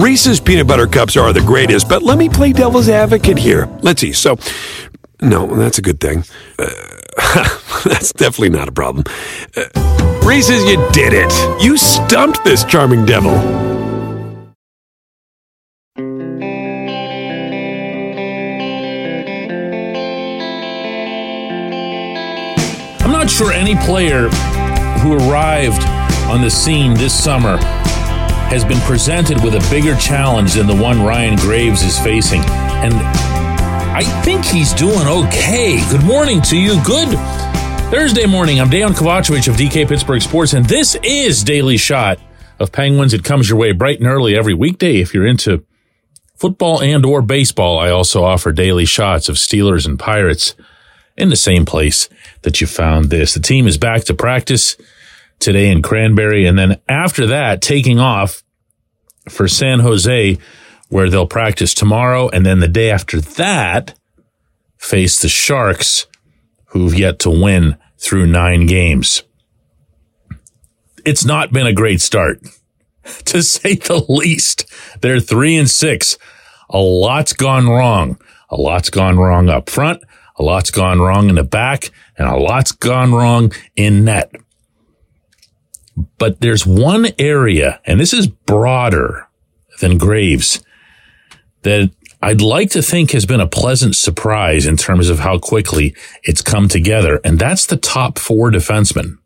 Reese's peanut butter cups are the greatest, but let me play devil's advocate here. Let's see. So, no, that's a good thing. Uh, that's definitely not a problem. Uh, Reese's, you did it. You stumped this charming devil. I'm not sure any player who arrived on the scene this summer has been presented with a bigger challenge than the one Ryan Graves is facing. And I think he's doing okay. Good morning to you. Good Thursday morning. I'm Dejan Kovacevic of DK Pittsburgh Sports, and this is Daily Shot of Penguins. It comes your way bright and early every weekday if you're into football and or baseball. I also offer daily shots of Steelers and Pirates in the same place that you found this. The team is back to practice today in Cranberry. And then after that, taking off for San Jose, where they'll practice tomorrow. And then the day after that, face the Sharks, who've yet to win through nine games. It's not been a great start, to say the least. They're three and six. A lot's gone wrong. A lot's gone wrong up front. A lot's gone wrong in the back and a lot's gone wrong in net. But there's one area, and this is broader than Graves, that I'd like to think has been a pleasant surprise in terms of how quickly it's come together. And that's the top four defensemen.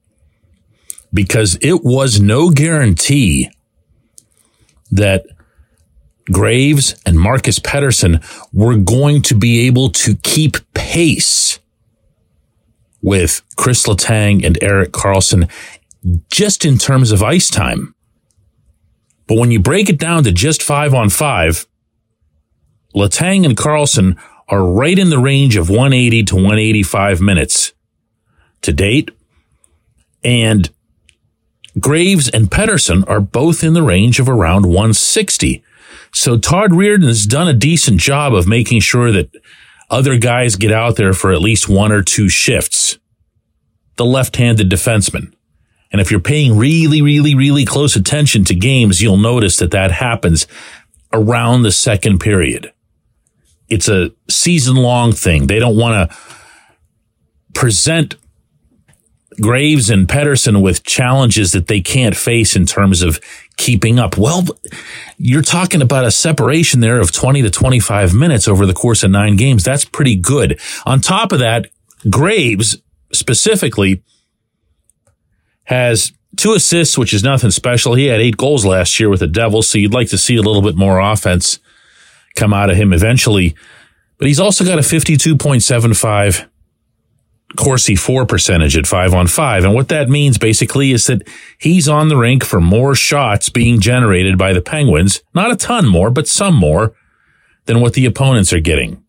Because it was no guarantee that Graves and Marcus Pettersson were going to be able to keep pace with Chris Letang and Erik Karlsson just in terms of ice time. But when you break it down to just five on five, Letang and Karlsson are right in the range of 180 to 185 minutes to date. And Graves and Pettersson are both in the range of around 160. So Todd has done a decent job of making sure that other guys get out there for at least one or two shifts. The left-handed defenseman. And if you're paying really, really, really close attention to games, you'll notice that that happens around the second period. It's a season long thing. They don't want to present Graves and Pettersson with challenges that they can't face in terms of keeping up. Well, you're talking about a separation there of 20 to 25 minutes over the course of nine games. That's pretty good. On top of that, Graves specifically has two assists, which is nothing special. He had eight goals last year with the Devils, so you'd like to see a little bit more offense come out of him eventually. But he's also got a 52.75 Corsi for percentage at five on five. And what that means basically is that he's on the rink for more shots being generated by the Penguins. Not a ton more, but some more than what the opponents are getting.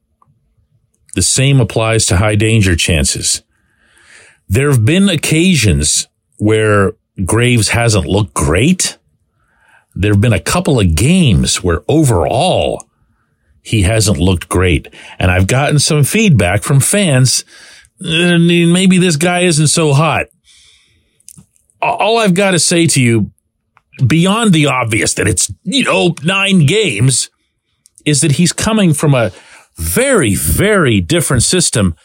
The same applies to high danger chances. There have been occasions where Graves hasn't looked great. There have been a couple of games where overall he hasn't looked great. And I've gotten some feedback from fans eh, maybe this guy isn't so hot. All I've got to say to you, beyond the obvious that it's, you know, nine games, is that he's coming from a very, very different system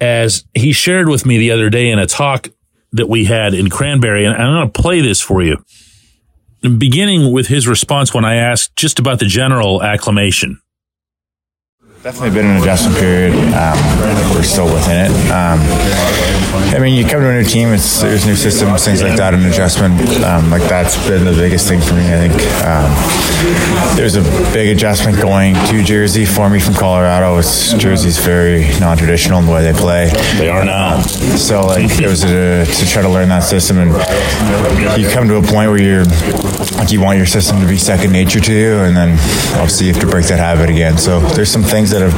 as he shared with me the other day in a talk that we had in Cranberry. And I'm going to play this for you. Beginning with his response when I asked just about the general acclamation. Definitely been an adjustment period. Um, we're still within it. Um, I mean, you come to a new team, it's there's new systems, things like that, an adjustment. Um, like that's been the biggest thing for me. I think um, there's a big adjustment going to Jersey for me from Colorado. It's Jersey's very non-traditional in the way they play. They are now. So like it was a, to try to learn that system, and you come to a point where you're like you want your system to be second nature to you, and then obviously you have to break that habit again. So there's some things that have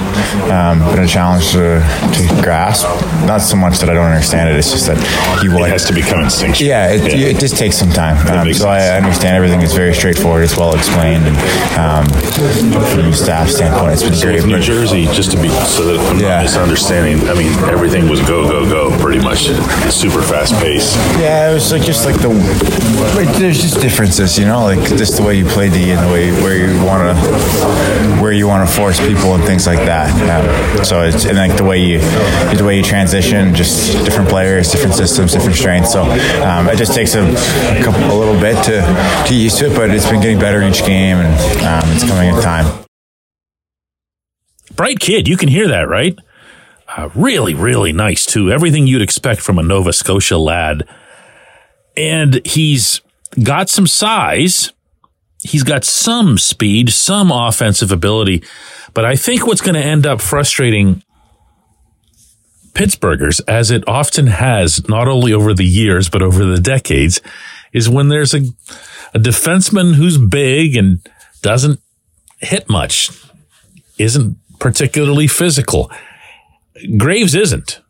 um, been a challenge to, to grasp. Not so much that I don't understand it; it's just that you It has to become instinctual. yeah, it, it just takes some time. Um, so I understand everything is very straightforward. It's well explained, and um, from a staff standpoint, it's been So great. New but- Jersey, just to be so that I'm Yeah. not misunderstanding, I mean everything was go go go pretty much, super fast pace. Yeah, it was like just like the there's just differences, you know, like just the way you play D and the way where you want to where you want to force people and things like that. Um, so it's and like the way you the way you transition, just different players, different systems, different strengths. So um, it just takes a, a couple a little bit to to used to it, but it's been getting better each game and um, it's coming in time. Bright kid, you can hear that, right? Uh, really, really nice too. Everything you'd expect from a Nova Scotia lad. And he's got some size. He's got some speed, some offensive ability. But I think what's going to end up frustrating Pittsburghers, as it often has, not only over the years, but over the decades, is when there's a, a defenseman who's big and doesn't hit much, isn't particularly physical. Graves isn't.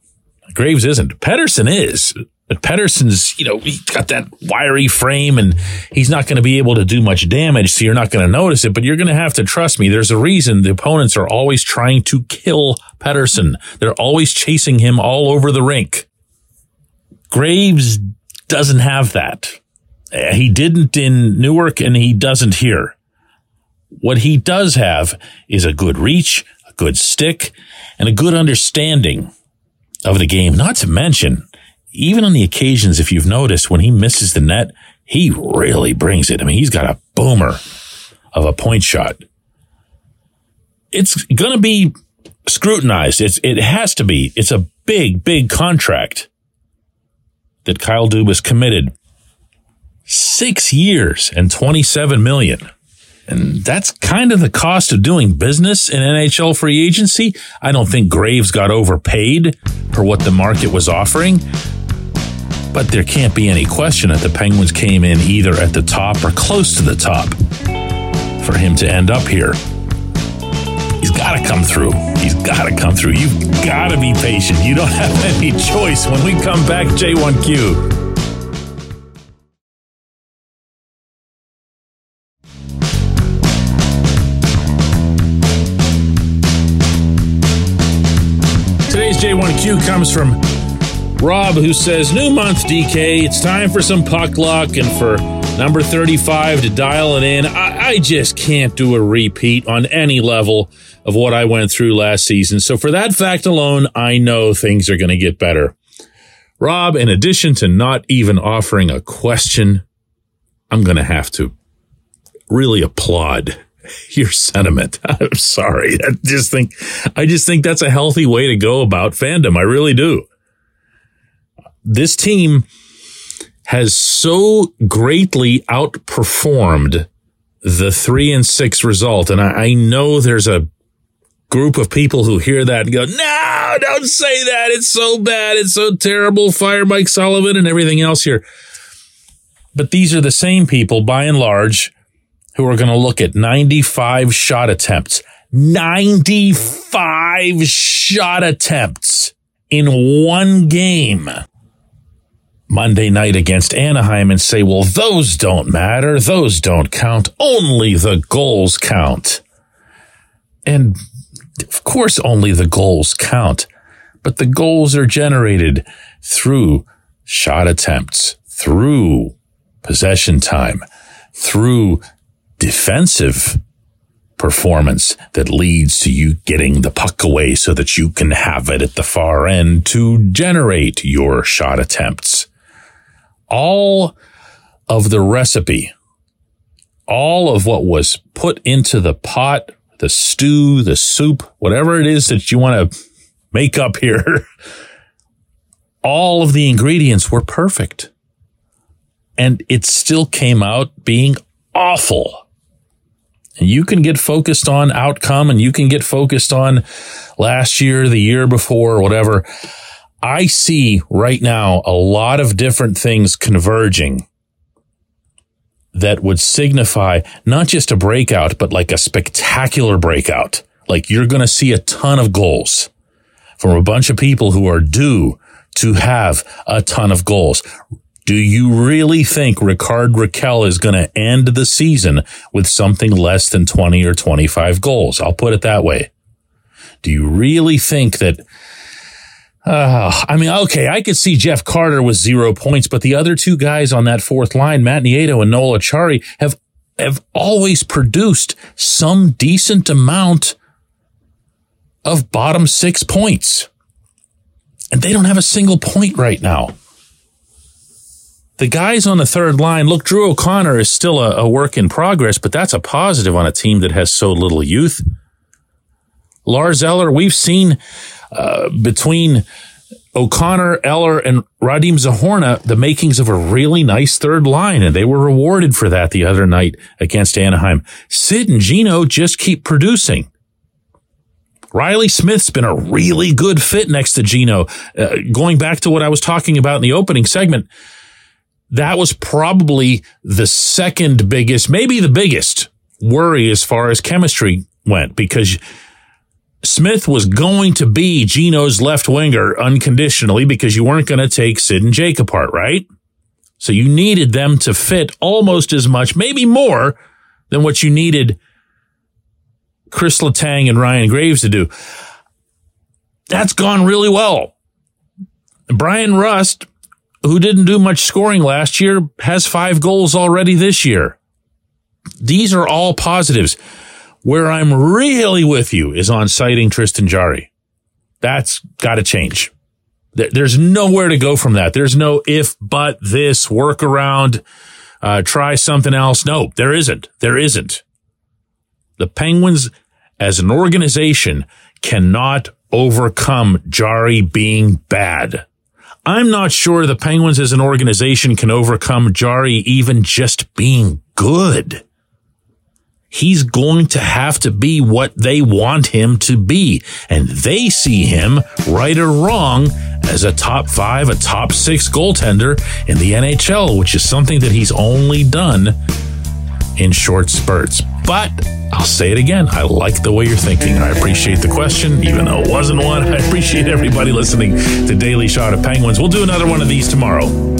Graves isn't. Pettersson is. But Pettersson's, you know, he's got that wiry frame and he's not going to be able to do much damage. So you're not going to notice it, but you're going to have to trust me. There's a reason the opponents are always trying to kill Pettersson. They're always chasing him all over the rink. Graves doesn't have that. Uh, He didn't in Newark and he doesn't here. What he does have is a good reach, a good stick, and a good understanding of the game. Not to mention, even on the occasions, if you've noticed, when he misses the net, he really brings it. I mean, he's got a boomer of a point shot. It's going to be scrutinized. It's, it has to be. It's a big, big contract that Kyle Dubas committed. Six years and 27 million. And that's kind of the cost of doing business in NHL free agency. I don't think Graves got overpaid for what the market was offering. But there can't be any question that the Penguins came in either at the top or close to the top for him to end up here. He's got to come through. He's got to come through. You've got to be patient. You don't have any choice. When we come back, J1Q. Today's J1Q comes from Rob, who says, New month, DK. It's time for some puck luck and for number 35 to dial it in. I, I just can't do a repeat on any level of what I went through last season. So, for that fact alone, I know things are going to get better. Rob, in addition to not even offering a question, I'm going to have to really applaud your sentiment. I'm sorry. I just think, I just think that's a healthy way to go about fandom. I really do. This team has so greatly outperformed the three and six result. And I, I know there's a group of people who hear that and go, no, don't say that. It's so bad. It's so terrible. Fire Mike Sullivan and everything else here. But these are the same people by and large who are going to look at 95 shot attempts. 95 shot attempts in one game. Monday night against Anaheim and say, well, those don't matter. Those don't count. Only the goals count. And of course, only the goals count, but the goals are generated through shot attempts, through possession time, through defensive performance that leads to you getting the puck away so that you can have it at the far end to generate your shot attempts. All of the recipe, all of what was put into the pot, the stew, the soup, whatever it is that you want to make up here, all of the ingredients were perfect. And it still came out being awful. And you can get focused on outcome and you can get focused on last year, the year before, whatever. I see right now a lot of different things converging that would signify not just a breakout, but like a spectacular breakout. Like you're going to see a ton of goals from a bunch of people who are due to have a ton of goals. Do you really think Rickard Rakell is going to end the season with something less than 20 or 25 goals? I'll put it that way. Do you really think that uh, I mean, okay, I could see Jeff Carter with zero points, but the other two guys on that fourth line, Matt Nieto and Noel Acciari, have have always produced some decent amount of bottom six points. And they don't have a single point right now. The guys on the third line, look, Drew O'Connor is still a, a work in progress, but that's a positive on a team that has so little youth. Lars Eller, we've seen uh, between O'Connor, Eller, and Radim Zohorna, the makings of a really nice third line, and they were rewarded for that the other night against Anaheim. Sid and Gino just keep producing. Riley Smith's been a really good fit next to Gino. Uh, going back to what I was talking about in the opening segment, that was probably the second biggest, maybe the biggest worry as far as chemistry went because Smith was going to be Gino's left winger unconditionally because you weren't going to take Sid and Jake apart, right? So you needed them to fit almost as much, maybe more than what you needed Chris Letang and Ryan Graves to do. That's gone really well. Bryan Rust, who didn't do much scoring last year, has five goals already this year. These are all positives. Where I'm really with you is on citing Tristan Jarry. That's got to change. There's nowhere to go from that. There's no if, but, this, workaround, uh, try something else. No, there isn't. There isn't. The Penguins as an organization cannot overcome Jarry being bad. I'm not sure the Penguins as an organization can overcome Jarry even just being good he's going to have to be what they want him to be. And they see him, right or wrong, as a top five, a top six goaltender in the NHL, which is something that he's only done in short spurts. But I'll say it again. I like the way you're thinking. I appreciate the question, even though it wasn't one. I appreciate everybody listening to Daily Shot of Penguins. We'll do another one of these tomorrow.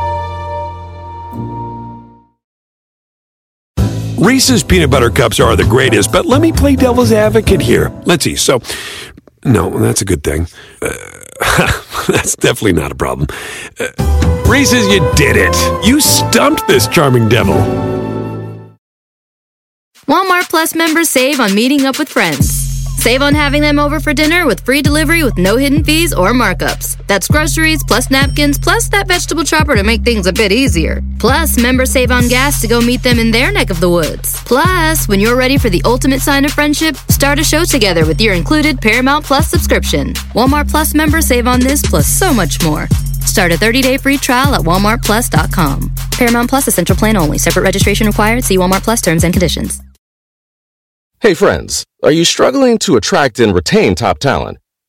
Reese's peanut butter cups are the greatest, but let me play devil's advocate here. Let's see. So, no, that's a good thing. Uh, that's definitely not a problem. Uh, Reese's, you did it. You stumped this charming devil. Walmart Plus members save on meeting up with friends. Save on having them over for dinner with free delivery with no hidden fees or markups. That's groceries plus napkins plus that vegetable chopper to make things a bit easier. Plus, members save on gas to go meet them in their neck of the woods. Plus, when you're ready for the ultimate sign of friendship, start a show together with your included Paramount Plus subscription. Walmart Plus members save on this plus so much more. Start a 30-day free trial at walmartplus.com. Paramount Plus Essential Plan only. Separate registration required. See Walmart Plus terms and conditions. Hey friends, are you struggling to attract and retain top talent?